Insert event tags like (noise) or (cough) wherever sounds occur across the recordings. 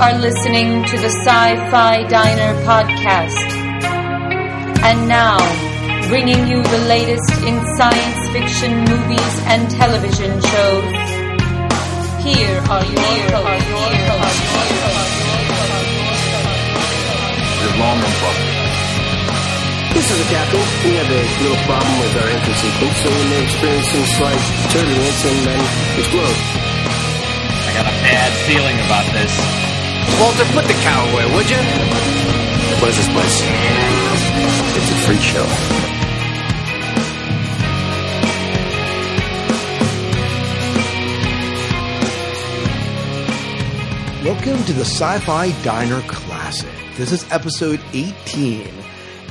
are listening to the Sci Fi Diner podcast. And now, bringing you the latest in science fiction movies and television shows. Here are your hosts. There's long and proper. This is the captain. We have a little problem with our engine sequence, so we may experience some slight turbulence and then explode. I got a bad feeling about this. Walter, put the cow away, would you? What is this place? It's a freak show. Welcome to the Sci-Fi Diner Classic. This is episode 18,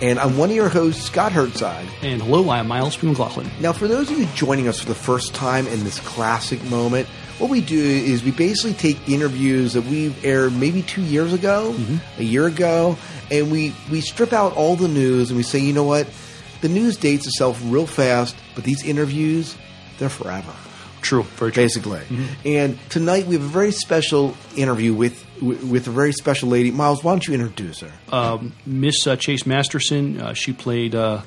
and I'm one of your hosts, Scott Herzog. And hello, I am Miles P. McLaughlin. Now, for those of you joining us for the first time in this classic moment, what we do is we basically take interviews that we've aired maybe two years ago, a year ago, and we, we strip out all the news and we say, you know what? The news dates itself real fast, but these interviews, they're forever. True, very true. basically. And tonight we have a very special interview with with a very special lady. Miles, why don't you introduce her? Um, Miss uh, Chase Masterson, uh, she played, uh,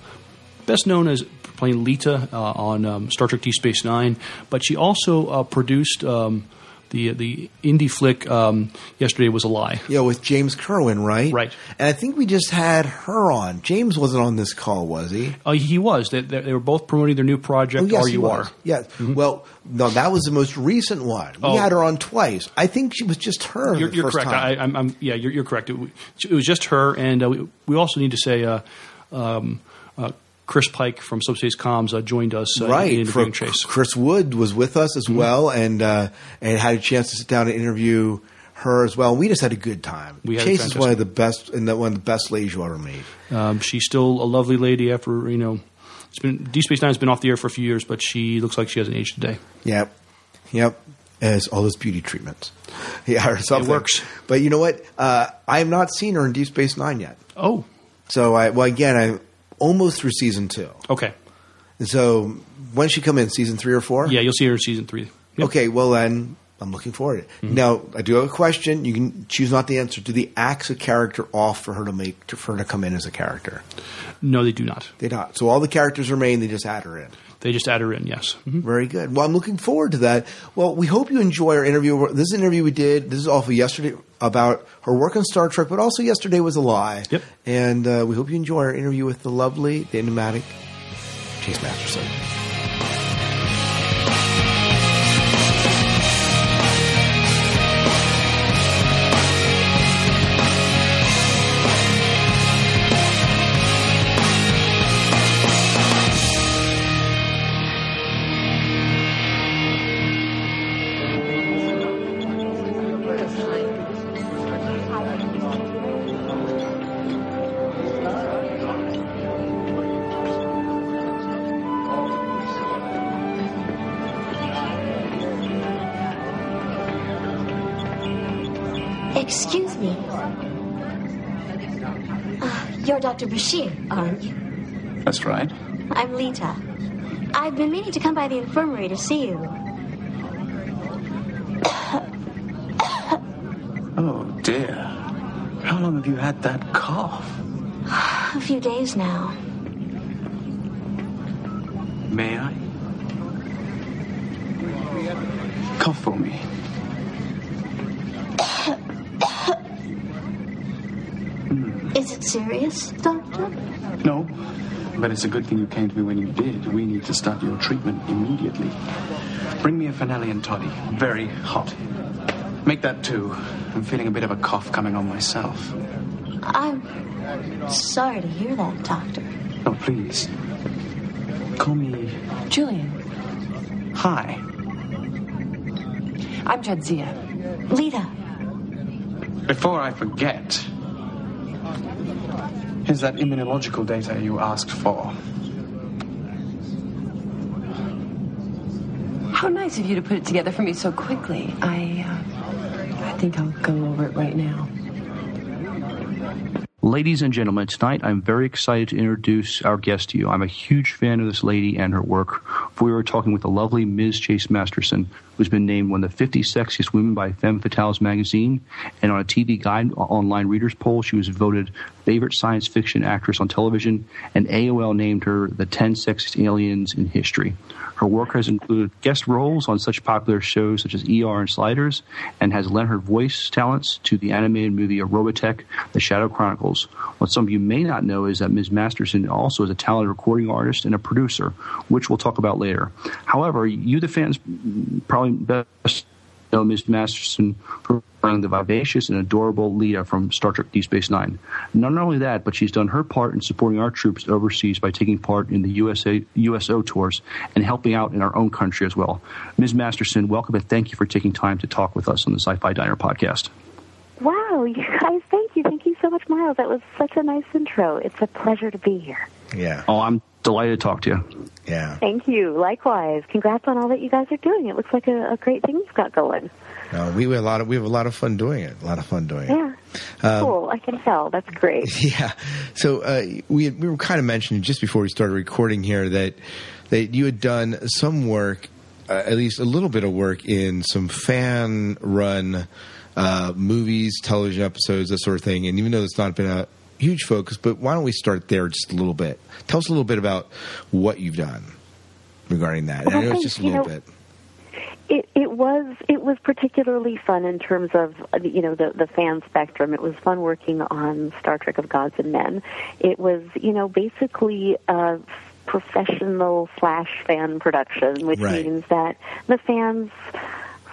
best known as playing Leeta uh, on um, Star Trek Deep Space Nine, but she also uh, produced um, the the indie flick um, Yesterday Was a Lie. yeah, with James Kerwin, right? Right. And I think we just had her on. James wasn't on this call, was he? Uh, he was. They, they, were both promoting their new project, Oh, yes, RUR. was. Yes. Well, no, that was the most recent one. We Oh. had her on twice. I think she was just her. You're, you're correct. I, I'm, I'm, yeah, you're, you're correct. It, it was just her, and uh, we, we also need to say uh, um, uh, Chris Pike from Subspace Comms uh, joined us uh, in right. For Chase. Chris Wood was with us as well, and uh, and had a chance to sit down and interview her as well. We just had a good time. We Chase is one of the best, and the- one of the best ladies you ever meet. Um, she's still a lovely lady after you know. It's been Deep Space Nine has been off the air for a few years, but she looks like she hasn't aged a day. Yep. Yep. As all those beauty treatments. (laughs) Yeah, or something. It works. But you know what? Uh, I have not seen her in Deep Space Nine yet. Oh, So I well again I'm almost through season two. okay. And so when she come in, season three or four? Yeah, you'll see her in season three. Yep. Okay, well then I'm looking forward to it. Mm-hmm. Now I do have a question. You can choose not the answer. Do the acts a character off for her to make to, for her to come in as a character? No, they do not. They do not. So all the characters remain, they just add her in. They just add her in. Yes. Mhm. Very good. Well, I'm looking forward to that. Well, we hope you enjoy our interview. This is an interview we did. This is off of yesterday about her work on Star Trek, but also yesterday was a lie. Yep. And uh, we hope you enjoy our interview with the lovely, the enigmatic Chase Masterson. Excuse me. Uh, you're Dr. Bashir, aren't you? That's right. I'm Leeta. I've been meaning to come by the infirmary to see you. Oh, dear. How long have you had that cough? A few days now. May I? Cough for me. Serious, Doctor? No, but it's a good thing you came to me when you did. We need to start your treatment immediately. Bring me a finale and toddy. Very hot. Make that two. I'm feeling a bit of a cough coming on myself. I'm sorry to hear that, Doctor. Oh, please. Call me. Julian, Hi. I'm Jadzia. Leeta, Before I forget, here's that immunological data you asked for. How nice of you to put it together for me so quickly. I, uh, I think I'll go over it right now. Ladies and gentlemen, tonight I'm very excited to introduce our guest to you. I'm a huge fan of this lady and her work we were talking with the lovely Ms. Chase Masterson, who's been named one of the 50 sexiest women by Femme Fatales magazine. And on a TV Guide online readers poll, she was voted favorite science fiction actress on television, and AOL named her the 10 sexiest aliens in history. Her work has included guest roles on such popular shows such as ER and Sliders, and has lent her voice talents to the animated movie Robotech, The Shadow Chronicles. What some of you may not know is that Ms. Masterson also is a talented recording artist and a producer, which we'll talk about later. However, you, the fans, probably best know Ms. Masterson for playing the vivacious and adorable Leeta from Star Trek Deep Space Nine. Not only that, but she's done her part in supporting our troops overseas by taking part in the USA, USO tours and helping out in our own country as well. Ms. Masterson, welcome and thank you for taking time to talk with us on the Sci Fi Diner podcast. Wow, you guys, thank you. Thank you so much, Miles. That was such a nice intro. It's a pleasure to be here. Yeah. Oh, I'm delighted to talk to you. Yeah. Thank you. Likewise. Congrats on all that you guys are doing. It looks like a, a great thing you've got going. No, we have a lot of we have a lot of fun doing it. A lot of fun doing it. Yeah. Um, cool. I can tell. That's great. (laughs) Yeah. So uh, we we were kind of mentioning just before we started recording here that that you had done some work, uh, at least a little bit of work in some fan run uh, movies, television episodes, that sort of thing. And even though it's not been a huge focus, but why don't we start there just a little bit? Tell us a little bit about what you've done regarding that. And I know it's just a little know, bit. It it was it was particularly fun in terms of uh, you know the the fan spectrum. It was fun working on Star Trek of Gods and Men. It was you know basically a professional slash fan production, which Right. means that the fans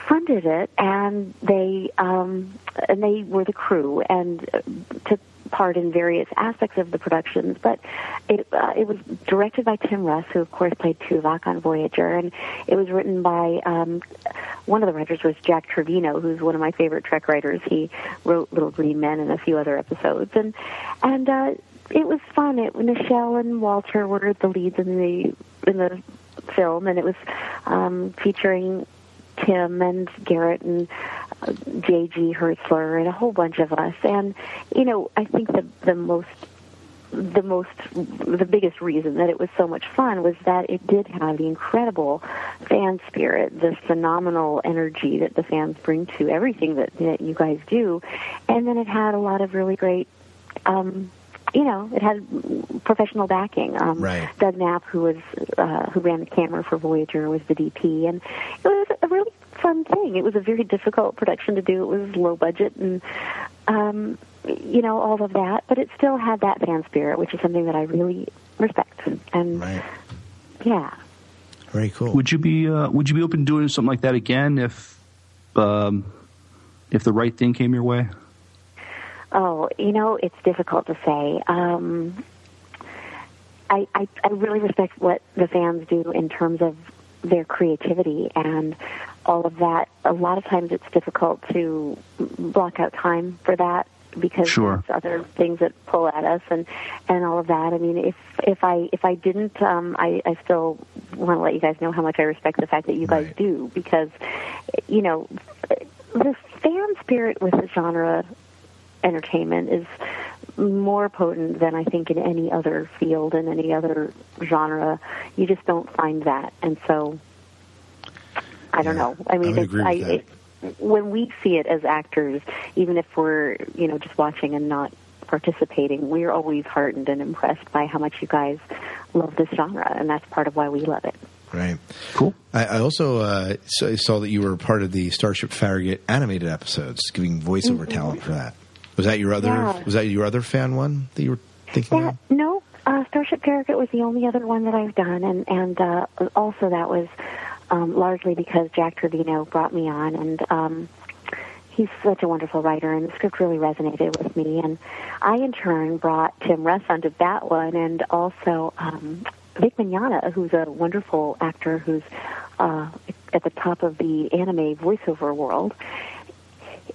funded it and they um and they were the crew and uh, took part in various aspects of the productions but it uh, it was directed by Tim Russ who of course played Tuvok on Voyager and it was written by um one of the writers was Jack Trevino who's one of my favorite Trek writers. He wrote Little Green Men and a few other episodes and and uh it was fun. It Nichelle and Walter were the leads in the in the film and it was um featuring Tim and Garrett and J.G. Hertzler and a whole bunch of us. And you know, I think the the most the most the biggest reason that it was so much fun was that it did have the incredible fan spirit, this phenomenal energy that the fans bring to everything that, that you guys do, and then it had a lot of really great. Um, you know, it had professional backing. Um, Right. Doug Knapp, who was uh, who ran the camera for Voyager, was the DP, and it was a really fun thing. It was a very difficult production to do. It was low budget and um, you know all of that, but it still had that fan spirit, which is something that I really respect. And yeah, Very cool. Would you be uh, Would you be open to doing something like that again if um, if the right thing came your way? Oh, you know, it's difficult to say. Um, I, I I really respect what the fans do in terms of their creativity and all of that. A lot of times, it's difficult to block out time for that because Sure. there's other things that pull at us and and all of that. I mean, if if I if I didn't, um, I I still want to let you guys know how much I respect the fact that you guys do because you know the fan spirit with the genre entertainment is more potent than I think in any other field in any other genre. You just don't find that, and so I don't know. I mean, would it's, agree with I, that. it, when we see it as actors, even if we're you know just watching and not participating, we're always heartened and impressed by how much you guys love this genre, and that's part of why we love it. Right. Cool. I, I also uh, saw, saw that you were part of the Starship Farragut animated episodes, giving voiceover Mhm. talent for that. Was that your other? Yeah. Was that your other fan one that you were thinking That, no, uh, Starship Farragut was the only other one that I've done, and and uh, also that was um, largely because Jack Trevino brought me on, and um, he's such a wonderful writer, and the script really resonated with me. And I, in turn, brought Tim Russ onto that one, and also um, Vic Mignogna, who's a wonderful actor who's uh, at the top of the anime voiceover world.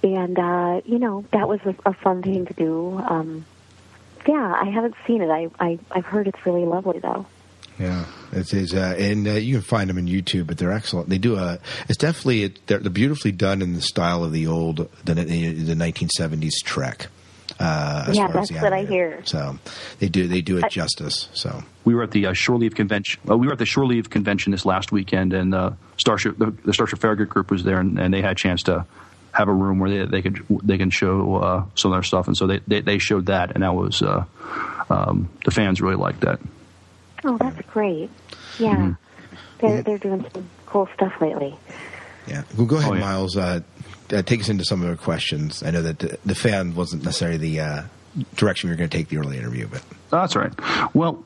And uh, you know that was a, a fun thing to do. Um, yeah, I haven't seen it. I, I I've heard it's really lovely though. Yeah, it is, uh, and uh, you can find them on YouTube, but they're excellent. They do a. It's definitely they're, they're beautifully done in the style of the old the the 1970s Trek. Uh, as Yeah, far as that's the what I hear. So they do they do it justice. So We were at the uh, Shore Leave convention. Well, we were at the Shore Leave convention this last weekend, and uh, Starship the, the Starship Farragut group was there, and, and they had a chance to have a room where they, they could they can show uh, some of their stuff, and so they, they, they showed that, and that was uh, um, the fans really liked that. Oh, that's great. Yeah, Mm-hmm. they're they're doing some cool stuff lately. yeah, well, go ahead, Oh, yeah. Miles. Uh, uh, take us into some of the questions. I know that the, the fan wasn't necessarily the uh, direction we were going to take the early interview, but That's all right. Well,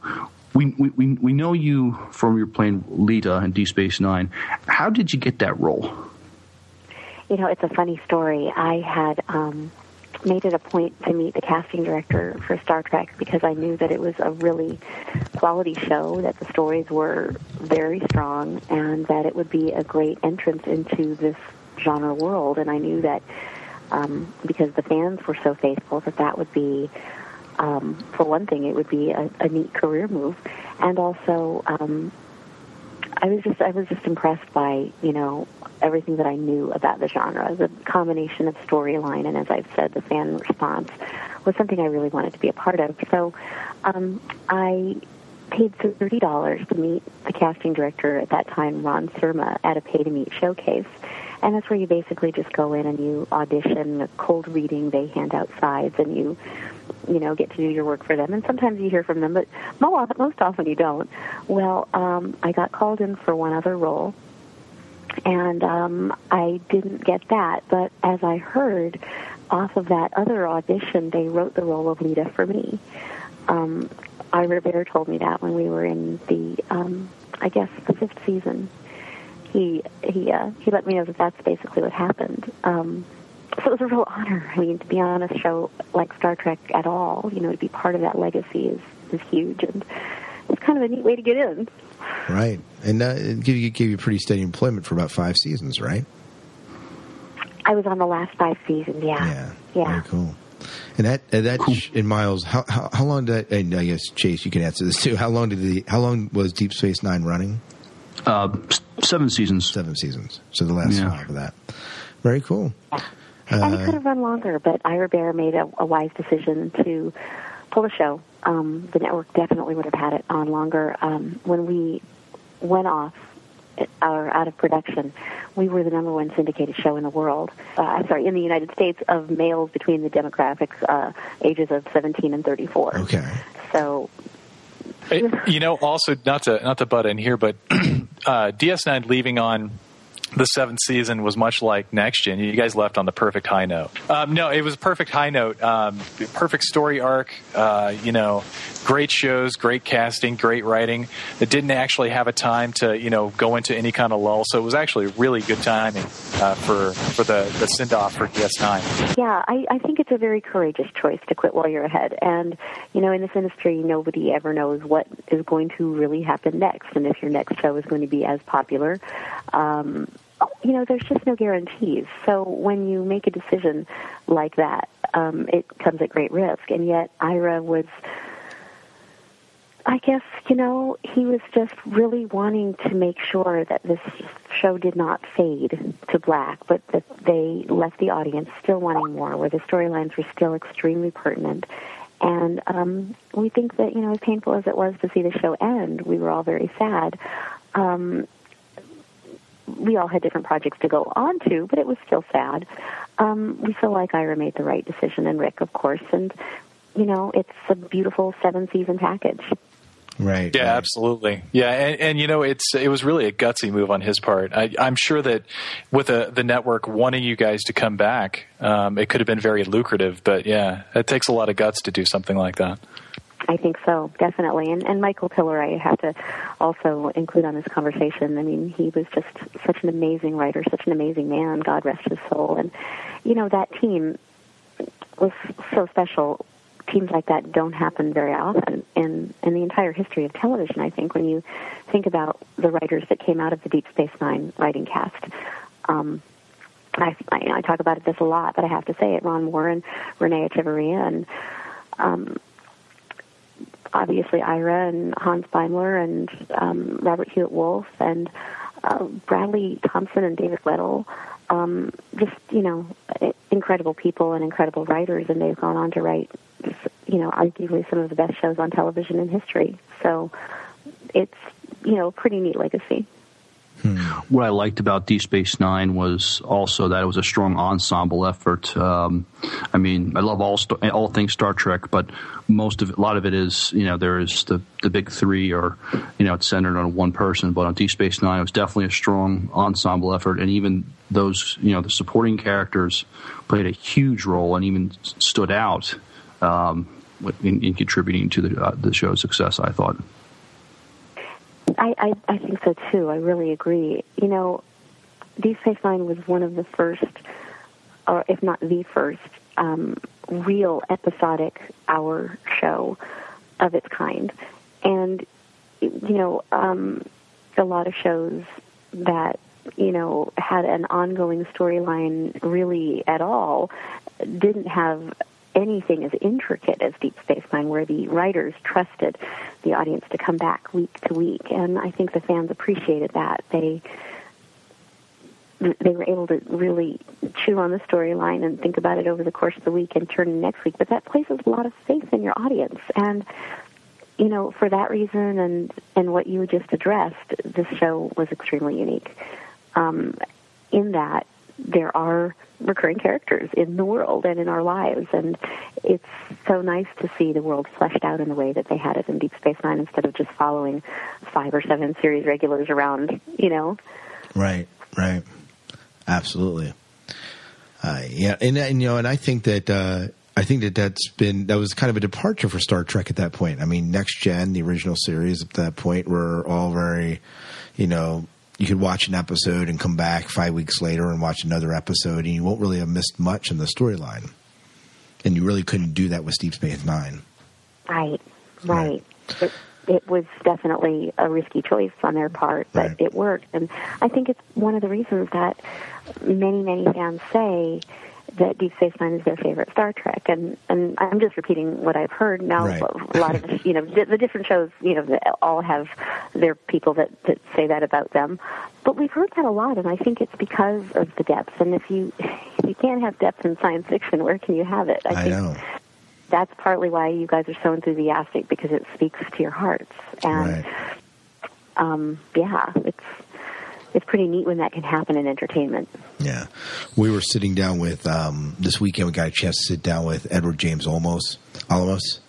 we, we, we we know you from your playing Leeta in D Space Nine. How did you get that role? You know, it's a funny story. I had um, made it a point to meet the casting director for Star Trek because I knew that it was a really quality show, that the stories were very strong, and that it would be a great entrance into this genre world. And I knew that um, because the fans were so faithful, that that would be, um, for one thing, it would be a, a neat career move, and also. Um, I was just I was just impressed by you know everything that I knew about the genre. The combination of storyline and, as I've said, the fan response was something I really wanted to be a part of. So um, I paid thirty dollars to meet the casting director at that time, Ron Surma, at a pay to meet showcase. And that's where you basically just go in and you audition, a cold reading. They hand out sides, and you, you know, get to do your work for them. And sometimes you hear from them, but most often you don't. Well, um, I got called in for one other role, and um, I didn't get that. But as I heard, off of that other audition, they wrote the role of Leeta for me. Um, Ira Behr told me that when we were in the, um, I guess, the fifth season. He he uh, he let me know that that's basically what happened. Um, so it was a real honor. I mean, to be on a show like Star Trek at all, you know, to be part of that legacy is is huge, and it's kind of a neat way to get in. Right, and uh, it gave you gave you pretty steady employment for about five seasons, right? I was on the last five seasons. Yeah, Yeah, yeah. very cool. And that and that in Miles, how, how how long did that, and I guess Chase, you can answer this too. How long did the how long was Deep Space Nine running? Uh, seven seasons. Seven seasons. So the last Yeah. five of that. Very cool. and it Uh, could have run longer, but Ira Behr made a, a wise decision to pull the show. Um, the network definitely would have had it on longer. Um, when we went off or out of production, we were the number one syndicated show in the world. Uh, I'm sorry, in the United States of males between the demographics uh, ages of 17 and 34. Okay. So It- you know, also not to not to butt in here, but (clears throat) uh, DS9 leaving on the seventh season was much like Next Gen. You guys left on the perfect high note. Um, no, it was a perfect high note. Um, perfect story arc. Uh, you know, great shows, great casting, great writing. It didn't actually have a time to you know go into any kind of lull. So it was actually really good timing uh, for for the the send off for DS9. Yeah, I, I think it's a very courageous choice to quit while you're ahead. And, you know, in this industry, nobody ever knows what is going to really happen next and if your next show is going to be as popular. Um, you know, there's just no guarantees. So when you make a decision like that, um, it comes at great risk. And yet, Ira was. I guess, you know, he was just really wanting to make sure that this show did not fade to black, but that they left the audience still wanting more, where the storylines were still extremely pertinent. And um, we think that, you know, as painful as it was to see the show end, we were all very sad. Um, we all had different projects to go on to, but it was still sad. Um, we feel like Ira made the right decision, and Rick, of course. And, you know, it's a beautiful seven season package. Right. Yeah, absolutely. Yeah, and, and you know, it's it was really a gutsy move on his part. I, I'm sure that with a, the network wanting you guys to come back, um, it could have been very lucrative. But yeah, it takes a lot of guts to do something like that. I think so, definitely. And, and Michael Piller, I have to also include on this conversation. I mean, he was just such an amazing writer, such an amazing man. God rest his soul. And you know, that team was so special. Teams like that don't happen very often in in the entire history of television. I think when you think about the writers that came out of the Deep Space Nine writing cast. Um, I, I, I talk about this a lot, but I have to say it. Ron and Renee Echevarria and um, obviously Ira and Hans Beimler and um, Robert Hewitt Wolfe and uh, Bradley Thompson and David Weddle. Um, just you know, incredible people and incredible writers, and they've gone on to write, you know, arguably some of the best shows on television in history. So it's, you know, a pretty neat legacy. Hmm. What I liked about Deep Space Nine was also that it was a strong ensemble effort. Um, I mean, I love all all things Star Trek, but most of a lot of it is you know there is the the big three, or you know it's centered on one person. But on Deep Space Nine, it was definitely a strong ensemble effort, and even those you know the supporting characters played a huge role and even stood out um, in, in, contributing to the uh, the show's success. I thought. I, I, I think so too. I really agree. You know, Deep Space Nine was one of the first, or if not the first, um, real episodic hour show of its kind. And, you know, um, a lot of shows that, you know, had an ongoing storyline really at all didn't have anything as intricate as Deep Space Nine, where the writers trusted the audience to come back week to week, and I think the fans appreciated that. They they were able to really chew on the storyline and think about it over the course of the week and turn next week. But that places a lot of faith in your audience, and you know, for that reason and and what you just addressed, this show was extremely unique. Um, in that there are recurring characters in the world and in our lives. And it's so nice to see the world fleshed out in the way that they had it in Deep Space Nine instead of just following five or seven series regulars around, you know? Right, right. Absolutely. Uh, yeah, and, and, you know, and I think that uh, I think that that's been that was kind of a departure for Star Trek at that point. I mean, Next Gen, the original series at that point, were all very, you know, you could watch an episode and come back five weeks later and watch another episode, and you won't really have missed much in the storyline. And you really couldn't do that with Deep Space Nine. Right, right. right. It, it was definitely a risky choice on their part, but right. it worked. And I think it's one of the reasons that many, many fans say that Deep Space Nine is their favorite Star Trek, and and I'm just repeating what I've heard now. Right. A lot of (laughs) you know the, the different shows, you know, all have their people that that say that about them, but we've heard that a lot, and I think it's because of the depth. And if you if you can't have depth in science fiction, where can you have it? I, I think know. That's partly why you guys are so enthusiastic because it speaks to your hearts, and right. um, yeah, it's it's pretty neat when that can happen in entertainment. Yeah, we were sitting down with um, this weekend. We got a chance to sit down with Edward James Olmos, Olmos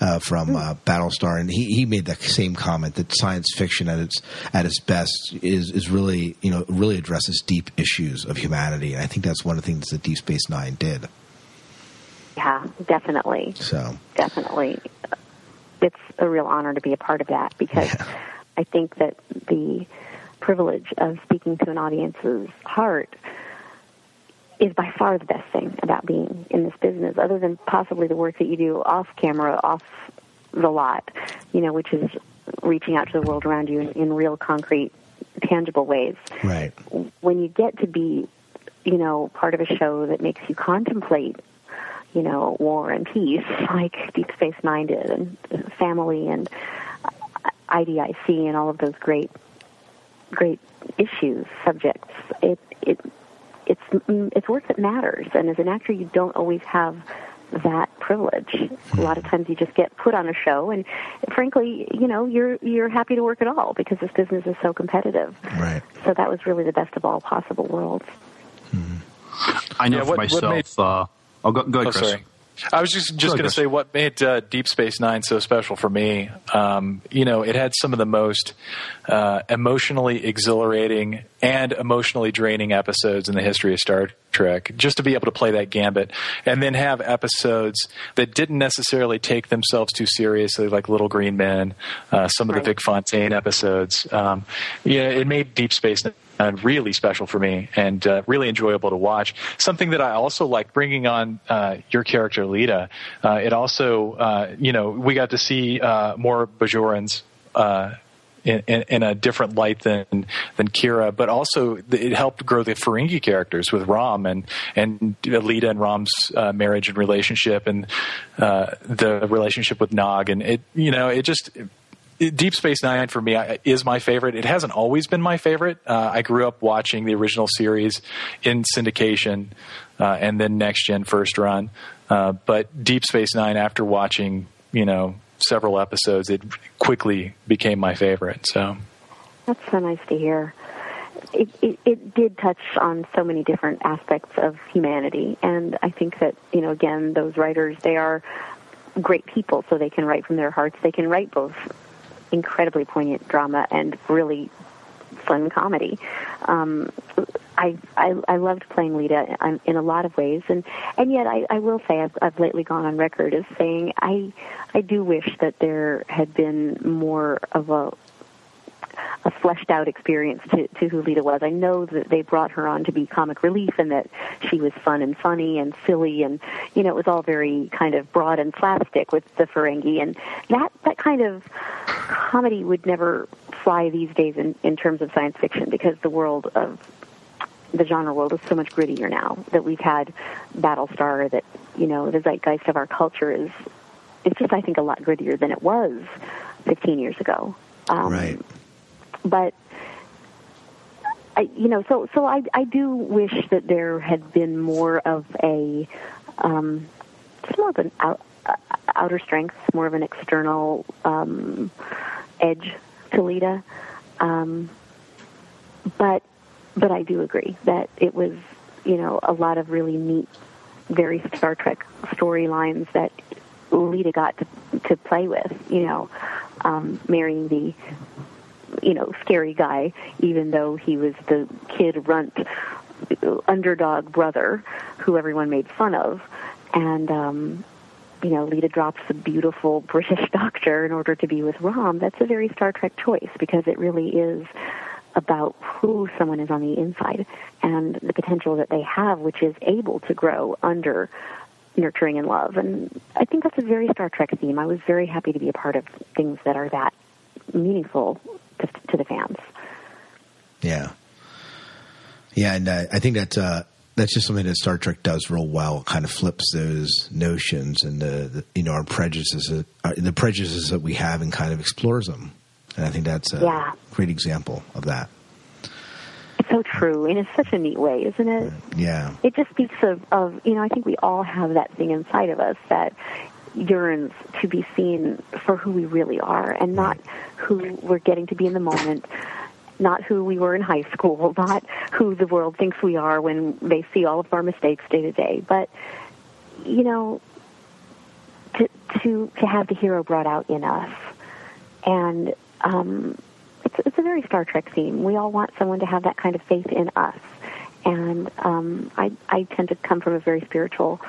uh, from uh, Battlestar, and he, he made that same comment that science fiction at its at its best is is really you know really addresses deep issues of humanity, and I think that's one of the things that Deep Space Nine did. Yeah, definitely. So definitely, it's a real honor to be a part of that because yeah. I think that the privilege of speaking to an audience's heart is by far the best thing about being in this business, other than possibly the work that you do off camera, off the lot, you know, which is reaching out to the world around you in, in real, concrete, tangible ways. Right. When you get to be, you know, part of a show that makes you contemplate, you know, war and peace, (laughs) like Deep Space Nine did, and family and IDIC, and all of those great great issues, subjects. It it it's it's work that matters, and as an actor, you don't always have that privilege. A lot of times, you just get put on a show, and frankly, you know, you're you're happy to work at all because this business is so competitive. Right. So that was really the best of all possible worlds. Mm-hmm. I know yeah, for what, myself. What made, uh, oh, go, go ahead, oh, Chris. Sorry. I was just just going to say what made uh, Deep Space Nine so special for me. Um, you know, it had some of the most uh, emotionally exhilarating and emotionally draining episodes in the history of Star Trek. Just to be able to play that gambit, and then have episodes that didn't necessarily take themselves too seriously, like Little Green Men, uh, some of the Vic Fontaine episodes. Um, yeah, it made Deep Space uh, really special for me and uh, really enjoyable to watch. Something that I also like bringing on uh, your character, Leeta. Uh, it also, uh, you know, we got to see uh, more Bajorans. In, in, in, a different light than than Kira, but also it helped grow the Ferengi characters with Rom and and Leeta and Rom's marriage and relationship, and the relationship with Nog, and it you know it just Deep Space Nine for me is my favorite. It hasn't always been my favorite. Uh, I grew up watching the original series in syndication, uh, and then Next Gen first run. Uh, but Deep Space Nine, after watching you know several episodes, it quickly became my favorite. So that's so nice to hear. It, it, it did touch on so many different aspects of humanity, and I think that you know again those writers they are great people, so they can write from their hearts. They can write both incredibly poignant drama and really fun comedy. Um, I, I I loved playing Leeta in a lot of ways, and and yet I, I will say I've, I've lately gone on record as saying I I do wish that there had been more of a a fleshed out experience to, to who Leeta was. I know that they brought her on to be comic relief and that she was fun and funny and silly and you know it was all very kind of broad and slapstick with the Ferengi and that that kind of comedy would never fly these days in, in terms of science fiction because the world of the genre world is so much grittier now that we've had Battlestar that you know the zeitgeist of our culture is it's just I think a lot grittier than it was 15 years ago. Um, right but I, you know, so so I I do wish that there had been more of a um, just more of an out, uh, outer strength, more of an external um, edge to Leeta. Um, but but I do agree that it was you know a lot of really neat, very Star Trek storylines that Leeta got to to play with. You know, um, marrying the you know, scary guy, even though he was the kid runt underdog brother who everyone made fun of. And, um, you know, Leeta drops the beautiful (laughs) British doctor in order to be with Rom. That's a very Star Trek choice because it really is about who someone is on the inside and the potential that they have, which is able to grow under nurturing and love. And I think that's a very Star Trek theme. I was very happy to be a part of things that are that meaningful to, to the fans. Yeah, yeah, and uh, I think that's uh, that's just something that Star Trek does real well. It kind of flips those notions and the, the you know our prejudices, uh, the prejudices that we have, and kind of explores them. And I think that's a yeah. great example of that. It's so true, and it's such a neat way, isn't it? Yeah. It just speaks of, of you know I think we all have that thing inside of us that yearns to be seen for who we really are and not who we're getting to be in the moment not who we were in high school, (laughs) not who the world thinks we are when they see all of our mistakes day to day, but you know, to to to have the hero brought out in us, and um, it's it's a very Star Trek theme. We all want someone to have that kind of faith in us, and um, I I tend to come from a very spiritual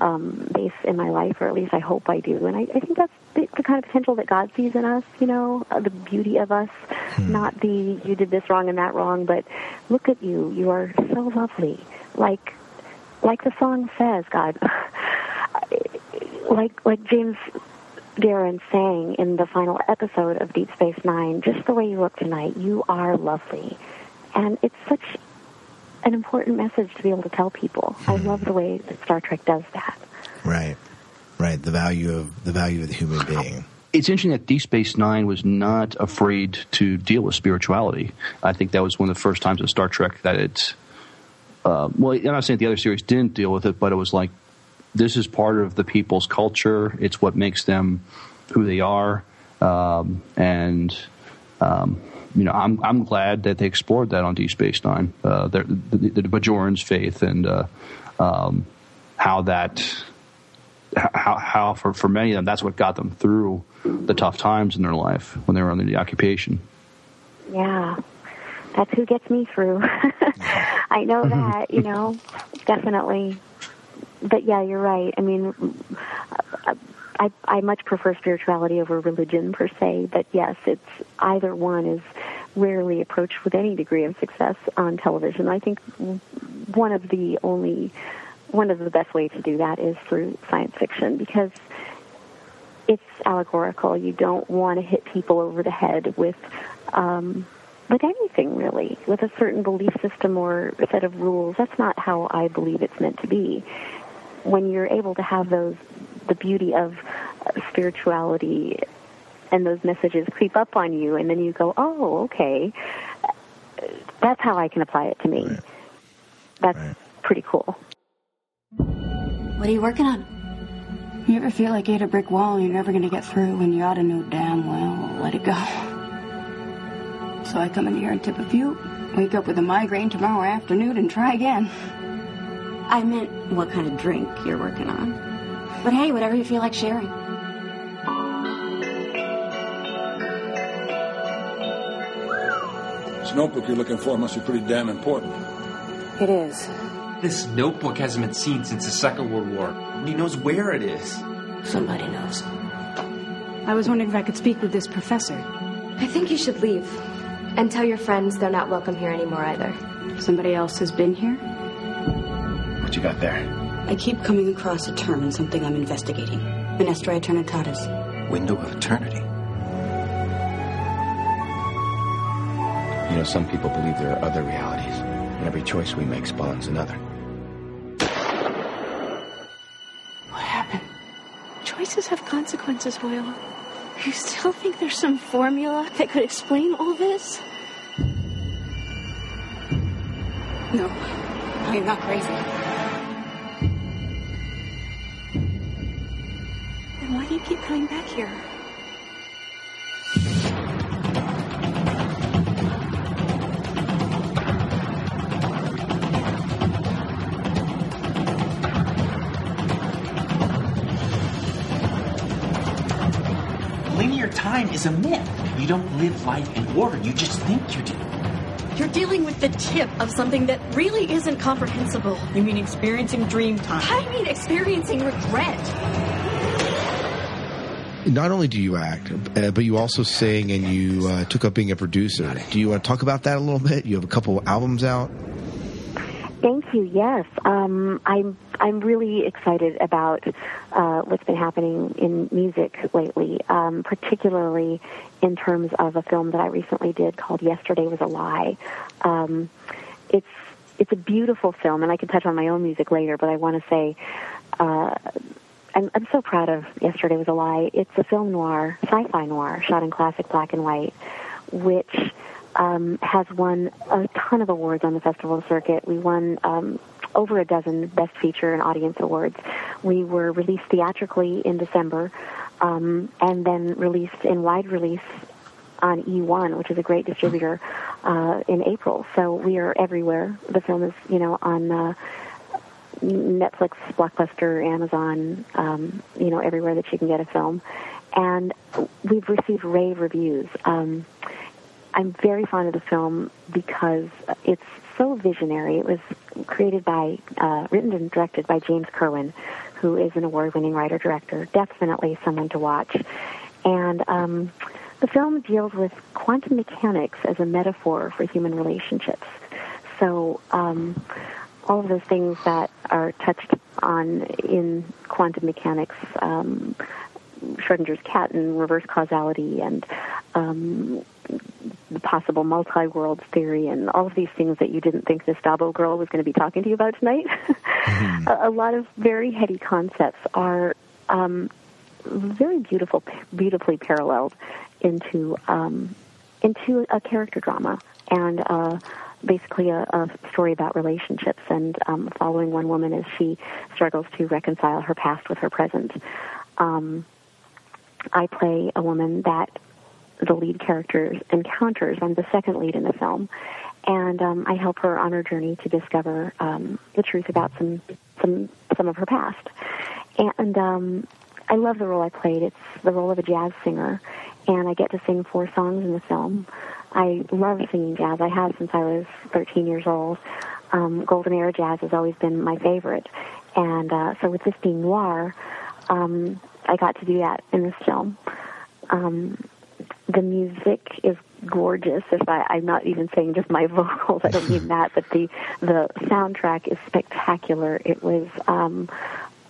um, base in my life, or at least I hope I do. And I, I think that's the, the kind of potential that God sees in us. You know, uh, the beauty of us, hmm. not the you did this wrong and that wrong, but look at you. You are so lovely, like like the song says, God. (laughs) like like James Darren sang in the final episode of Deep Space Nine, just the way you look tonight, you are lovely. And it's such an important message to be able to tell people. Hmm. I love the way that Star Trek does that. Right, right. The value of the value of the human being. It's interesting that Deep Space Nine was not afraid to deal with spirituality. I think that was one of the first times in Star Trek that it. Uh, well, I'm not saying the other series didn't deal with it, but it was like this is part of the people's culture. It's what makes them who they are, um, and um, you know, I'm I'm glad that they explored that on Deep Space Nine, uh, the, the, the Bajoran's faith and uh, um, how that how how for for many of them that's what got them through the tough times in their life when they were under the occupation. Yeah, that's who gets me through. (laughs) I know that, you know, definitely. But yeah, you're right. I mean, I, I much prefer spirituality over religion per se, but yes, it's either one is rarely approached with any degree of success on television. I think one of the only one of the best ways to do that is through science fiction because it's allegorical. You don't want to hit people over the head with um, with anything really, with a certain belief system or set of rules. That's not how I believe it's meant to be. When you're able to have those the beauty of uh, spirituality and those messages creep up on you, and then you go, "Oh, okay." That's how I can apply it to me. Right. That's right. pretty cool. What are you working on? You ever feel like you hit a brick wall and you're never going to get through when you ought to know damn well, let it go. So I come in here and tip a few, wake up with a migraine tomorrow afternoon and try again. I meant what kind of drink you're working on. But hey, whatever you feel like sharing. This notebook you're looking for must be pretty damn important. It is. This notebook hasn't been seen since the Second World War. He knows where it is. Somebody knows. I was wondering if I could speak with this professor. I think you should leave. And tell your friends they're not welcome here anymore either. Somebody else has been here? What you got there? I keep coming across a term in something I'm investigating. Fenestra Aeternitatis. Window of Eternity. You know, some people believe there are other realities, and every choice we make spawns another. What happened? Choices have consequences, Hoyle. You still think there's some formula that could explain all this? No, I am not crazy. Then why do you keep coming back here? Linear time is a myth. You don't live life in order, you just think you do. You're dealing with the tip of something that really isn't comprehensible. You mean experiencing dream time? I mean experiencing regret. Not only do you act, uh, but you also sing and you uh, took up being a producer. Do you want to talk about that a little bit? You have a couple albums out. Thank you. Yes, um, I'm. I'm really excited about uh, what's been happening in music lately, um, particularly in terms of a film that I recently did called "Yesterday Was a Lie." Um, it's it's a beautiful film, and I can touch on my own music later. But I want to say. Uh, I'm, I'm so proud of Yesterday Was a Lie. It's a film noir, sci-fi noir, shot in classic black and white, which um, has won a ton of awards on the festival circuit. We won um, over a dozen Best Feature and Audience awards. We were released theatrically in December, um, and then released in wide release on E1, which is a great distributor, uh, in April. So we are everywhere. The film is, you know, on uh, Netflix, Blockbuster, Amazon, um, you know, everywhere that you can get a film. And we've received rave reviews. Um, I'm very fond of the film because it's so visionary. It was created by, uh, written and directed by James Kerwin, who is an award-winning writer-director. Definitely someone to watch. And um, the film deals with quantum mechanics as a metaphor for human relationships. So um, all of those things that are touched on in quantum mechanics, um, Schrodinger's cat and reverse causality and um, the possible multi-world theory and all of these things that you didn't think this Dabo girl was going to be talking to you about tonight. mm-hmm. (laughs) a, a, lot of very heady concepts are um, very beautiful, beautifully paralleled into um, into a character drama and uh, basically a, a, story about relationships and um, following one woman as she struggles to reconcile her past with her present. Um, I play a woman that the lead character encounters. I'm the second lead in the film, and um, I help her on her journey to discover um, the truth about some some some of her past. And um, I love the role I played. It's the role of a jazz singer, and I get to sing four songs in the film. I love singing jazz. I have since I was 13 years old. Um, Golden era jazz has always been my favorite, and uh, so with this being noir, um, I got to do that in this film. Um, the music is gorgeous. If I, I'm not even saying just my (laughs) vocals, I don't mean (laughs) that, but the the soundtrack is spectacular. It was um,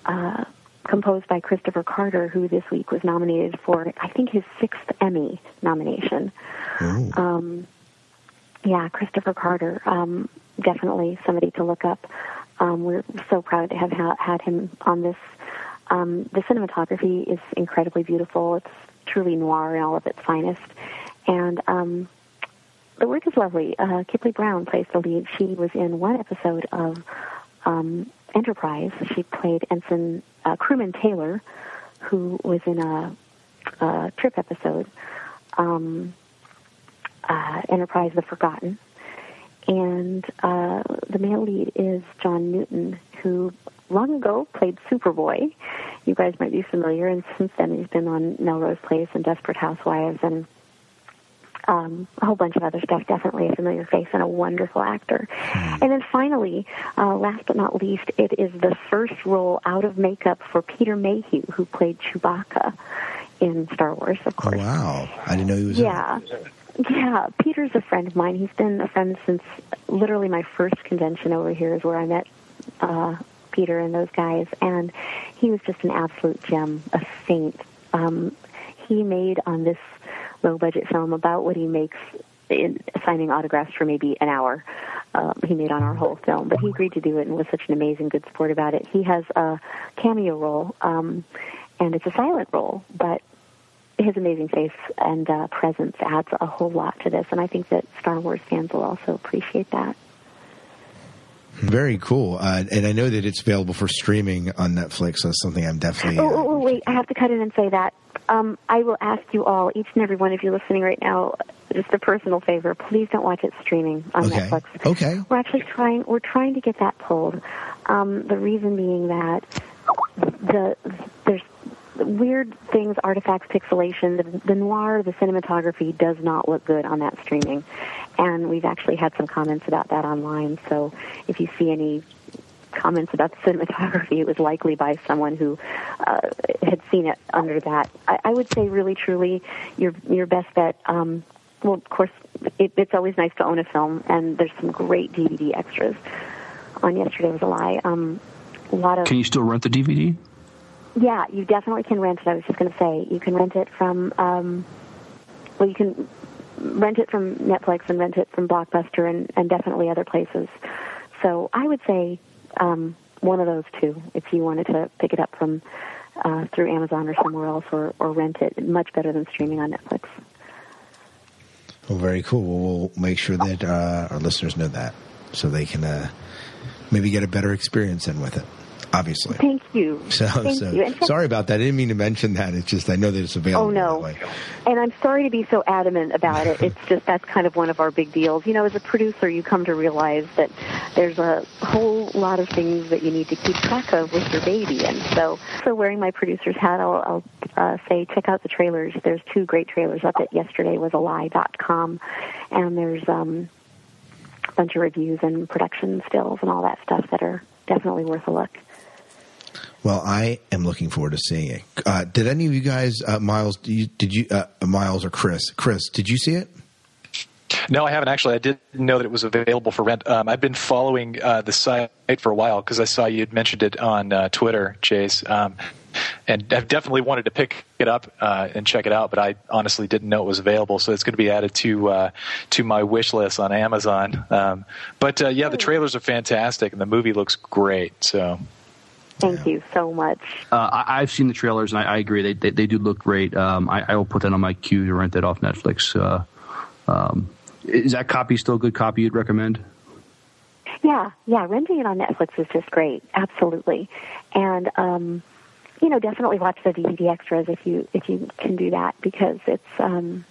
uh, composed by Kristopher Carter, who this week was nominated for, I think, his sixth Emmy nomination. Oh. Um, yeah, Kristopher Carter, um, definitely somebody to look up. Um, we're so proud to have ha- had him on this um, the cinematography is incredibly beautiful. It's truly noir in all of its finest. And um, the work is lovely. Uh, Kipley Brown plays the lead. She was in one episode of um, Enterprise. She played Ensign uh, Crewman Taylor, who was in a, a trip episode, um, uh, Enterprise: The Forgotten. And uh, the male lead is John Newton, who long ago played Superboy. You guys might be familiar, and since then he's been on Melrose Place and Desperate Housewives and um, a whole bunch of other stuff. Definitely a familiar face and a wonderful actor. And then finally, uh, last but not least, it is the first role out of makeup for Peter Mayhew, who played Chewbacca in Star Wars, of course. Oh, wow. I didn't know he was. Yeah. Yeah, Peter's a friend of mine. He's been a friend since literally my first convention over here is where I met uh, Peter and those guys, and he was just an absolute gem, a saint. Um, he made on this low budget film about what he makes in signing autographs for maybe an hour. Um, he made on our whole film, but he agreed to do it and was such an amazing good sport about it. He has a cameo role, um, and it's a silent role, but his amazing face and uh, presence adds a whole lot to this, and I think that Star Wars fans will also appreciate that. Very cool. Uh, and I know that it's available for streaming on Netflix. So something I'm definitely. Oh, oh, oh, wait, I have to cut in and say that. Um, I will ask you all, each and every one of you listening right now, just a personal favor. Please don't watch it streaming on Okay. Netflix. Okay. We're actually trying. We're trying to get that pulled. Um, the reason being that the there's weird things, artifacts, pixelation. The, the noir, the cinematography does not look good on that streaming, and we've actually had some comments about that online. So if you see any comments about the cinematography, it was likely by someone who uh, had seen it under that. I, I would say, really, truly, your your best bet. Um, well, of course, it, it's always nice to own a film, and there's some great DVD extras. On yesterday was a lie. Um, a lot of Can you still rent the DVD? yeah, you definitely can rent it. I was just going to say you can rent it from um, well, you can rent it from Netflix and rent it from Blockbuster and, and definitely other places. So I would say um, one of those two if you wanted to pick it up from uh, through Amazon or somewhere else or, or rent it. Much better than streaming on Netflix. Well, very cool. Well, we'll make sure that uh, our listeners know that so they can uh, maybe get a better experience in with it. Obviously. Thank you. (laughs) So, Thank so you. Sorry about that. I didn't mean to mention that. It's just I know that it's available. Oh no, and I'm sorry to be so adamant about it. It's just that's kind of one of our big deals. You know, as a producer, you come to realize that there's a whole lot of things that you need to keep track of with your baby, and so so wearing my producer's hat, I'll, I'll uh, say check out the trailers. There's two great trailers up at yesterdaywasalie.com, and there's um, a bunch of reviews and production stills and all that stuff that are definitely worth a look. Well, I am looking forward to seeing it. Uh, did any of you guys, uh, Miles? Did you, did you uh, Miles or Chris? Chris, did you see it? No, I haven't actually. I didn't know that it was available for rent. Um, I've been following uh, the site for a while because I saw you had mentioned it on uh, Twitter, Chase, um, and I've definitely wanted to pick it up uh, and check it out. But I honestly didn't know it was available, so it's going to be added to uh, to my wish list on Amazon. Um, but uh, yeah, the trailers are fantastic, and the movie looks great. So Thank you so much. Uh, I, I've seen the trailers, and I, I agree. They, they they do look great. Um, I, I will put that on my queue to rent that off Netflix. Uh, um, is that copy still a good copy you'd recommend? Yeah, yeah, renting it on Netflix is just great, absolutely. And um, you know, definitely watch the DVD extras if you if you can do that because it's um,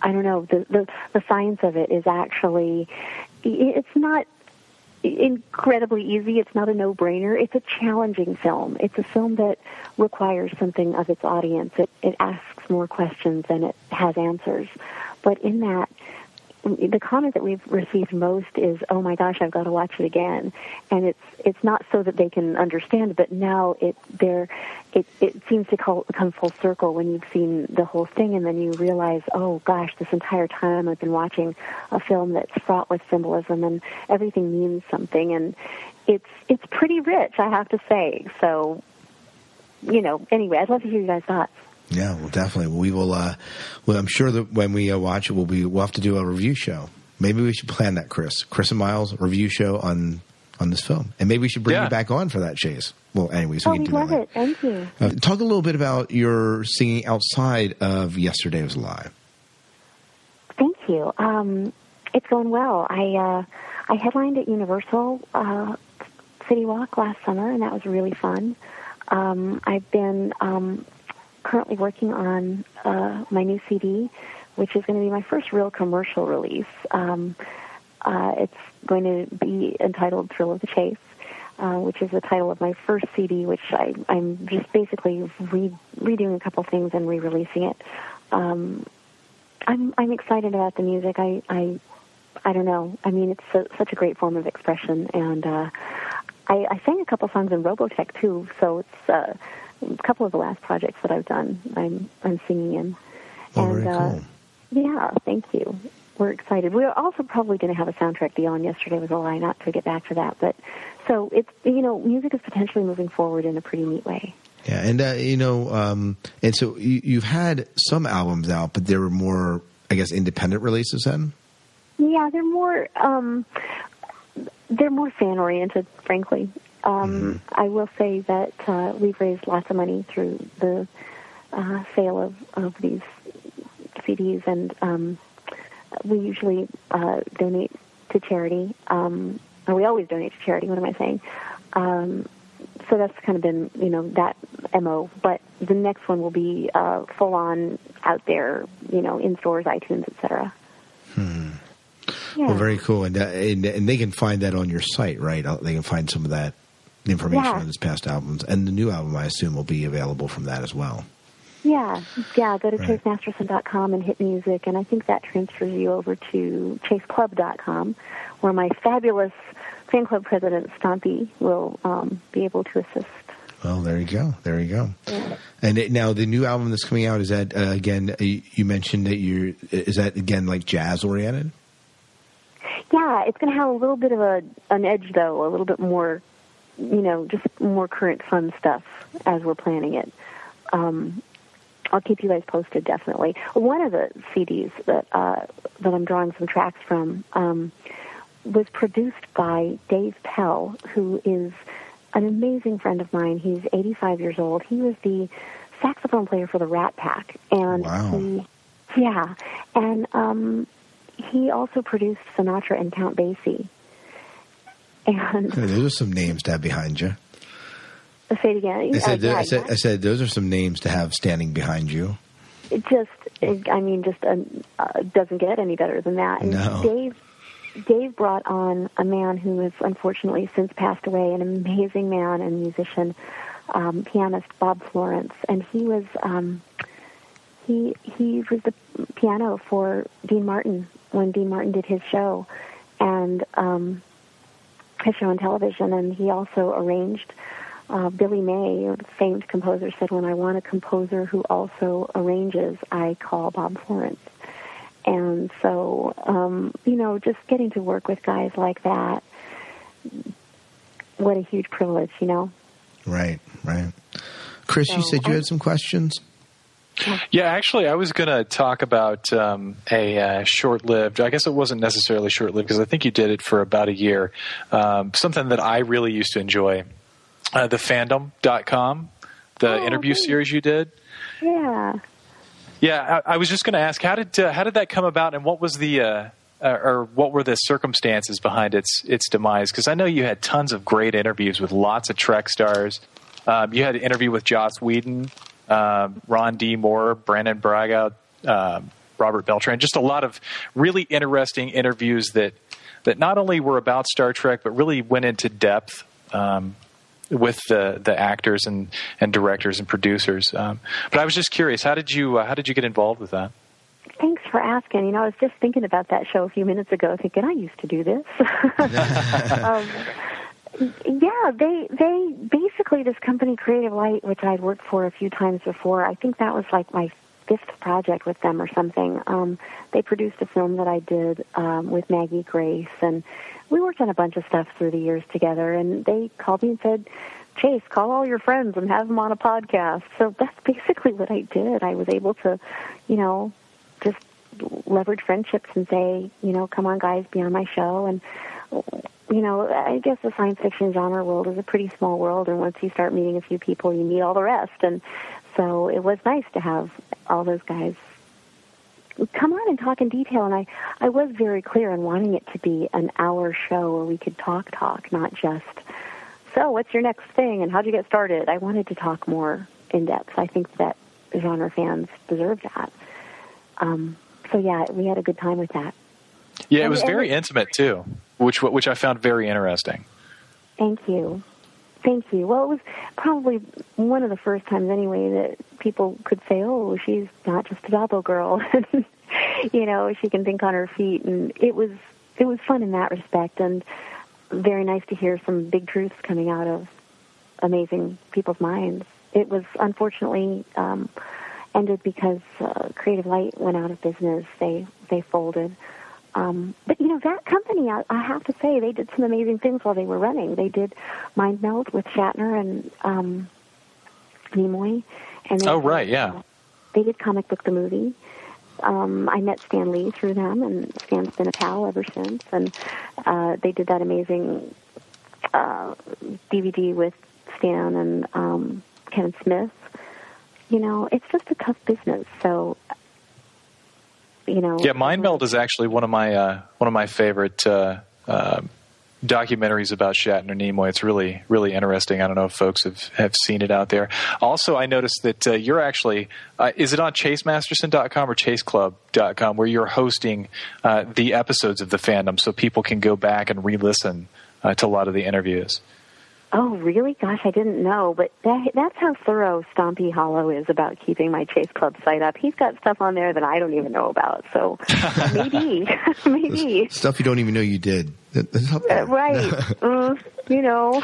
I don't know the the the science of it is actually it's not incredibly easy. It's not a no-brainer. It's a challenging film. It's a film that requires something of its audience. It it asks more questions than it has answers. But in that the comment that we've received most is, "Oh my gosh, I've got to watch it again," and it's it's not so that they can understand, but now it there it it seems to call, come full circle when you've seen the whole thing, and then you realize, "Oh gosh, this entire time I've been watching a film that's fraught with symbolism, and everything means something," and it's it's pretty rich, I have to say. So, you know, anyway, I'd love to hear you guys' thoughts. Yeah, well, definitely. We will. Uh, well, I'm sure that when we uh, watch it, we'll be we'll have to do a review show. Maybe we should plan that, Chris. Chris and Miles review show on on this film, and maybe we should bring Yeah. you back on for that, Chase. Well, anyways, we oh, can we do that. love later. it. Thank you. Uh, talk a little bit about your singing outside of Yesterday Was Live. Thank you. Um, it's going well. I uh, I headlined at Universal uh, City Walk last summer, and that was really fun. Um, I've been um, currently working on uh, my new CD, which is going to be my first real commercial release. Um, uh, it's going to be entitled "Thrill of the Chase." Uh, which is the title of my first CD, which I, I'm just basically re- redoing a couple things and re-releasing it. Um, I'm I'm excited about the music. I I I don't know. I mean, it's a, such a great form of expression, and uh, I, I sang a couple songs in Robotech too. So it's uh, a couple of the last projects that I've done. I'm I'm singing in, Oh, and very uh, yeah, thank you. We're excited. We're also probably going to have a soundtrack deal, and yesterday was a lie not to get back to that. But so it's you know, music is potentially moving forward in a pretty neat way. Yeah, and uh, you know, um, and so you, you've had some albums out, but they were more, I guess, independent releases. Then, Yeah, they're more um, they're more fan oriented, frankly. Um, I will say that uh, we've raised lots of money through the uh, sale of, of these CDs, and um, we usually uh, donate to charity. Um, or we always donate to charity. What am I saying? Um, so that's kind of been, you know, that mo. But the next one will be uh, full on out there, you know, in stores, iTunes, etc. Yeah. well, very cool, and, uh, and and they can find that on your site, right? Uh, They can find some of that information Yeah. on his past albums, and the new album, I assume, will be available from that as well. Yeah, yeah. Go to Right. chasemasterson.com and hit music, and I think that transfers you over to chaseclub.com, where my fabulous fan club president Stompy will um, be able to assist. Well, there you go. There you go. Yeah. And it, now the new album that's coming out is that uh, again? Uh, you mentioned that you're is that again like jazz oriented? Yeah, it's going to have a little bit of a an edge, though, a little bit more, you know, just more current fun stuff as we're planning it. Um, I'll keep you guys posted, definitely. One of the CDs that uh, that I'm drawing some tracks from um, was produced by Dave Pell, who is an amazing friend of mine. He's 85 years old. He was the saxophone player for the Rat Pack, and he, yeah, and um, he also produced Sinatra and Count Basie. And Those are some names to have behind you. say it again. I said, Uh, yeah, I said, I said, those are some names to have standing behind you. it just it, i mean just uh, uh, doesn't get any better than that and No. dave dave brought on a man who has unfortunately since passed away an amazing man and musician um, pianist bob florence and he was um, he he was the piano for dean martin when dean martin did his show and um, his show on television and he also arranged uh, Billy May, a famed composer, said, "When I want a composer who also arranges, I call Bob Florence." And so, um, you know, just getting to work with guys like that, what a huge privilege, you know. Right, right. Chris, you said you had some questions. Yeah, actually, I was going to talk about um, a uh, short-lived. I guess it wasn't necessarily short-lived because I think you did it for about a year. Um, something that I really used to enjoy, uh, the fandom.com, the interview series you did. Yeah. Yeah, I, I was just going to ask how did uh, how did that come about, and what was the uh, uh, or what were the circumstances behind its its demise? Because I know you had tons of great interviews with lots of Trek stars. Um, you had an interview with Joss Whedon, um, Ron D. Moore, Brannon Braga, um, Robert Beltran. Just a lot of really interesting interviews that that not only were about Star Trek, but really went into depth. Um, with the the actors and, and directors and producers, um, but I was just curious, how did you uh, how did you get involved with that? Thanks for asking. You know, I was just thinking about that show a few minutes ago, thinking I used to do this. (laughs) um, yeah, they they basically this company, Creative Light, which I'd worked for a few times before. I think that was like my fifth project with them or something. Um, they produced a film that I did um, with Maggie Grace, and we worked on a bunch of stuff through the years together. And they called me and said, "Chase, call all your friends and have them on a podcast." So that's (laughs) basically what I did. I was able to, you know, just leverage friendships and say, you know, come on, guys, be on my show. And you know, I guess the science fiction genre world is a pretty small world, and once you start meeting a few people, you meet all the rest. And so it was nice to have all those guys come on and talk in detail. And I, I was very clear in wanting it to be an hour show where we could talk, talk, not just, so what's your next thing and how'd you get started? I wanted to talk more in depth. I think that genre fans deserve that. Um, so yeah, we had a good time with that. Yeah, it was very intimate too, which which I found very interesting. Thank you. Thank you. Well, it was probably one of the first times, anyway, that people could say, "Oh, she's not just a Dabo girl," (laughs) you know, she can think on her feet, and it was it was fun in that respect, and very nice to hear some big truths coming out of amazing people's minds. It was unfortunately um, ended because uh, Creative Light went out of business. They they folded. Um, but you know that company, I, I have to say, they did some amazing things while they were running. They did Mind Meld with Shatner and um, Nimoy, and they oh right, yeah, they did Comic Book the movie. Um, I met Stan Lee through them, and Stan's been a pal ever since. And uh, they did that amazing uh, DVD with Stan and um, Kevin Smith. You know, it's just a tough business. You know. Yeah, Mind Meld is actually one of my uh, one of my favorite uh, uh, documentaries about Shatner Nimoy. It's really really interesting. I don't know if folks have, have seen it out there. Also, I noticed that uh, you're actually uh, is it on ChaseMasterson.com or ChaseClub.com where you're hosting uh, the episodes of the fandom, so people can go back and re-listen to a lot of the interviews. Oh, really? Gosh, I didn't know. But that, that's how thorough Stompy Hollow is about keeping my Chase Club site up. He's got stuff on there that I don't even know about. So (laughs) maybe, (laughs) maybe stuff you don't even know you did. Uh, right? uh, (laughs) you know.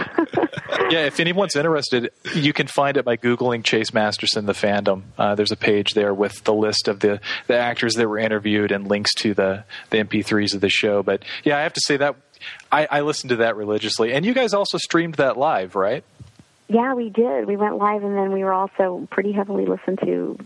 yeah, if anyone's interested, you can find it by googling Chase Masterson the fandom. Uh, there's a page there with the list of the the actors that were interviewed and links to the the MP3s of the show. But yeah, I have to say that I, I listened to that religiously. And you guys also streamed that live, right? Yeah, we did. We went live, and then we were also pretty heavily listened to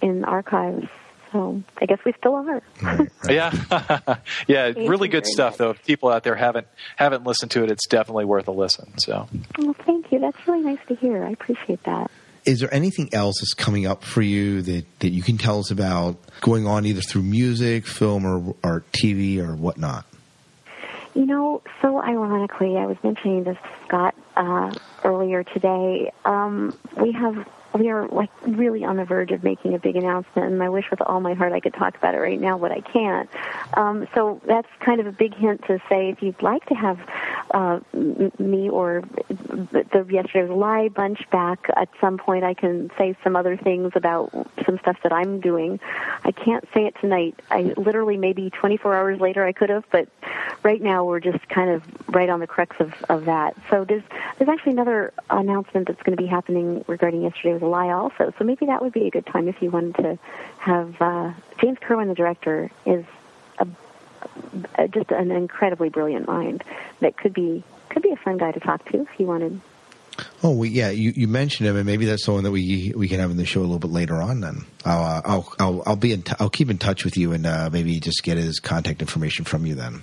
in archives. So I guess we still are. Right, right. (laughs) yeah, (laughs) yeah, really good stuff. Though, if people out there haven't haven't listened to it, it's definitely worth a listen. So, well, thank you. That's really nice to hear. I appreciate that. Is there anything else that's coming up for you that, that you can tell us about going on either through music, film, or, or TV or whatnot? You know, so ironically, I was mentioning this to Scott uh, earlier today. Um, we have we are like really on the verge of making a big announcement, and I wish with all my heart I could talk about it right now, but I can't. Um, so that's kind of a big hint to say if you'd like to have uh, me or the yesterday's lie bunch back at some point, I can say some other things about some stuff that I'm doing. I can't say it tonight. I literally maybe 24 hours later I could have, but right now we're just kind of right on the crux of, of that. So there's there's actually another announcement that's going to be happening regarding yesterday was a lie also. So maybe that would be a good time if you wanted to have uh, James Kerwin, the director, is a, a, just an incredibly brilliant mind that could be could be a fun guy to talk to if you wanted. Oh, well, yeah, you, you mentioned him, and maybe that's someone that we we can have in the show a little bit later on. Then I'll uh, I'll, I'll I'll be in t- I'll keep in touch with you and uh, maybe just get his contact information from you then.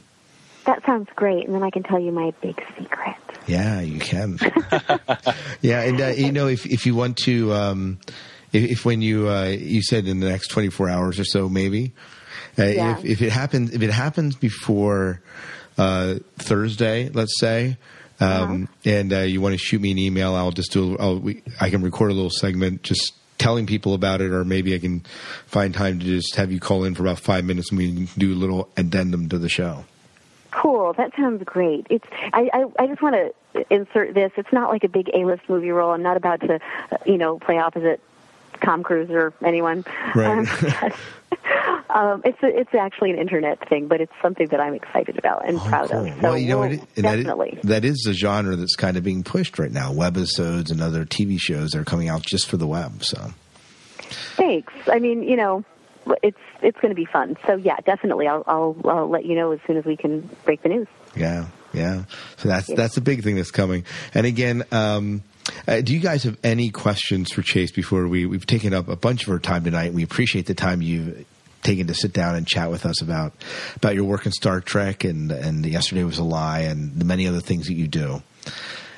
That sounds great, and then I can tell you my big secret. Yeah, you can. (laughs) yeah, and uh, you know, if if you want to, um, if, if, when you uh, you said in the next twenty four hours or so, maybe, uh, yeah. if if it happens if it happens before uh, Thursday, let's say. Um, uh-huh. And uh, you want to shoot me an email? I'll just do. I'll, we, I can record a little segment just telling people about it, or maybe I can find time to just have you call in for about five minutes and we can do a little addendum to the show. Cool. That sounds great. It's. I. I, I just want to insert this. It's not like a big A-list movie role. I'm not about to, you know, play opposite Tom Cruise or anyone. Right. Um, (laughs) um, it's a, it's actually an internet thing, but it's something that I'm excited about and oh, proud cool. of. So well, you know, we'll it, definitely. That is, that is a genre that's kind of being pushed right now. Webisodes and other TV shows that are coming out just for the web. So. Thanks. I mean, you know, it's it's going to be fun. So yeah, definitely. I'll, I'll I'll let you know as soon as we can break the news. Yeah, yeah. So that's that's a big thing that's coming. And again, um, uh, do you guys have any questions for Chase before we we've taken up a bunch of our time tonight? We appreciate the time you've taken to sit down and chat with us about about your work in Star Trek and and yesterday was a lie and the many other things that you do.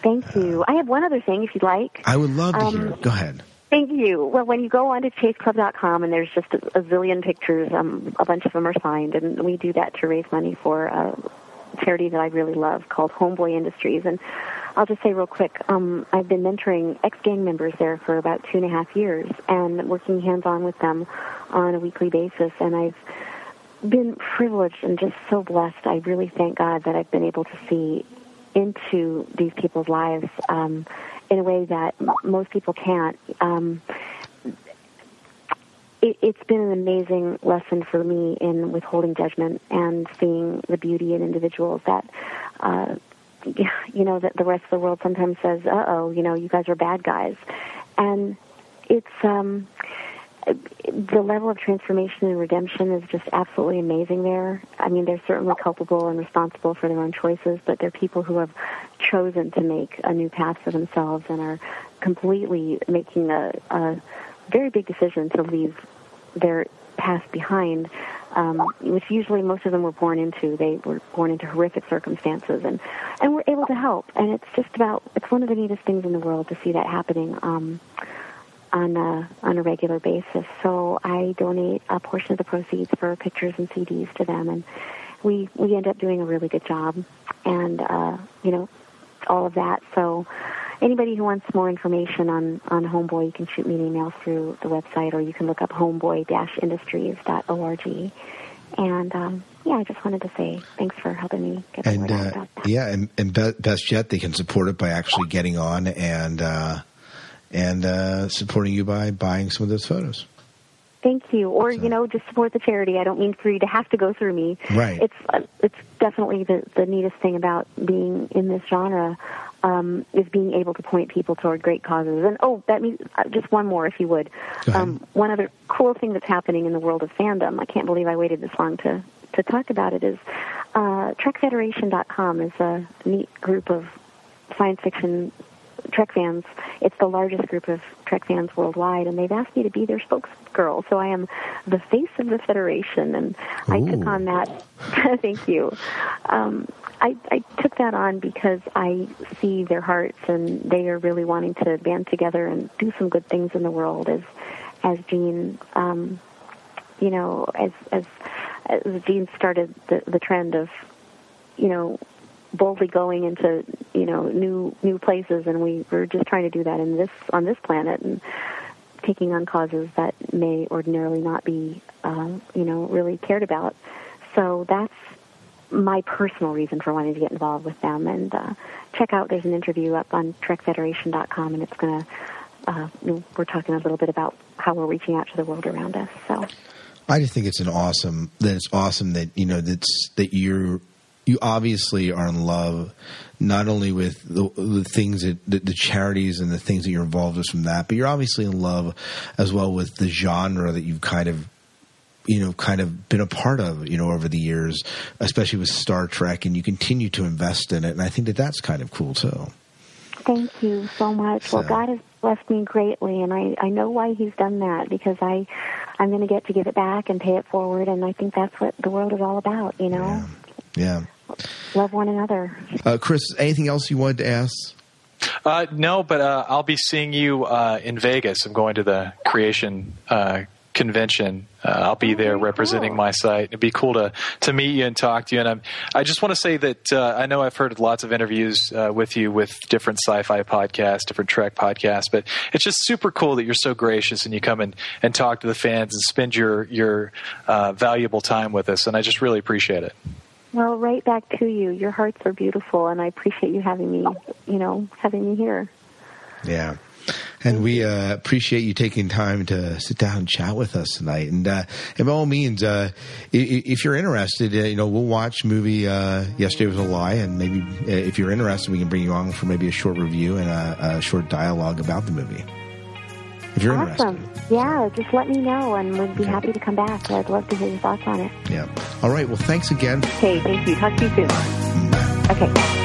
Thank you. I have one other thing, if you'd like. I would love to Um, hear. it. Go ahead. Thank you. Well, when you go onto chaseclub.com and there's just a, a zillion pictures, um, a bunch of them are signed, and we do that to raise money for a charity that I really love called Homeboy Industries. And I'll just say real quick, um, I've been mentoring ex-gang members there for about two and a half years and working hands-on with them on a weekly basis, and I've been privileged and just so blessed. I really thank God that I've been able to see into these people's lives um, in a way that m- most people can't. Um, it, it's been an amazing lesson for me in withholding judgment and seeing the beauty in individuals that. Uh, (laughs) you know that the rest of the world sometimes says, "Uh oh, you know, you guys are bad guys," and it's um, the level of transformation and redemption is just absolutely amazing there. I mean, they're certainly culpable and responsible for their own choices, but they're people who have chosen to make a new path for themselves and are completely making a, a very big decision to leave their past behind, um, which usually most of them were born into. They were born into horrific circumstances, and and we're able to help. And it's just about it's one of the neatest things in the world to see that happening. Um, on a on a regular basis. So I donate a portion of the proceeds for pictures and CDs to them, and we we end up doing a really good job, and uh, you know all of that. So anybody who wants more information on on Homeboy, you can shoot me an email through the website, or you can look up homeboy-industries.org. And um, yeah, I just wanted to say thanks for helping me get the And word out uh, about that. yeah, and, and be- best yet, they can support it by actually getting on and uh, and uh, supporting you by buying some of those photos. Thank you. Or you know, just support the charity. I don't mean for you to have to go through me. Right. It's uh, it's definitely the the neatest thing about being in this genre um, is being able to point people toward great causes. And oh, that means uh, just one more, if you would. Um, one other cool thing that's happening in the world of fandom. I can't believe I waited this long to to talk about it. Is uh, TrekFederation.com is a neat group of science fiction Trek fans. It's the largest group of Trek fans worldwide, and they've asked me to be their spokesgirl. So I am the face of the Federation, and I took on that. (laughs) thank you. Um, I, I took that on because I see their hearts, and they are really wanting to band together and do some good things in the world. As as Gene, um, you know, as as as Gene started the the trend of, you know, boldly going into you know new new places and we were just trying to do that in this on this planet and taking on causes that may ordinarily not be uh, you know really cared about. So that's my personal reason for wanting to get involved with them. And uh, check out there's an interview up on trekfederation.com and it's going to uh, we're talking a little bit about how we're reaching out to the world around us so. I just think it's an awesome that it's awesome that you know that's that you're you obviously are in love not only with the, the things that the, the charities and the things that you're involved with from that, but you're obviously in love as well with the genre that you've kind of you know kind of been a part of you know over the years, especially with Star Trek, and you continue to invest in it, and I think that that's kind of cool too. Thank you so much. Well, God has blessed me greatly, and I, I know why He's done that because I I'm going to get to give it back and pay it forward, and I think that's what the world is all about. You know, Yeah. Love one another. Uh, Chris, anything else you wanted to ask? Uh, no, but uh, I'll be seeing you uh, in Vegas. I'm going to the Creation uh, convention. Uh, I'll be there representing my site. It'd be cool to to meet you and talk to you. And I'm, I just want to say that uh, I know I've heard lots of interviews uh, with you with different sci-fi podcasts, different Trek podcasts, but it's just super cool that you're so gracious and you come and, and talk to the fans and spend your your uh, valuable time with us. And I just really appreciate it. Well, right back to you. Your hearts are beautiful, and I appreciate you having me. You know, having me here. Yeah. And we uh, appreciate you taking time to sit down and chat with us tonight. And, uh, by all means, uh, if, if you're interested, uh, you know, we'll watch movie uh, Yesterday Was a Lie, and maybe uh, if you're interested, we can bring you on for maybe a short review and a, a short dialogue about the movie. If you're interested. awesome. Yeah, just let me know, and we'd be happy to come back. I'd love to hear your thoughts on it. Yeah. All right. Well, thanks again. Okay, thank you. Talk to you soon. Okay.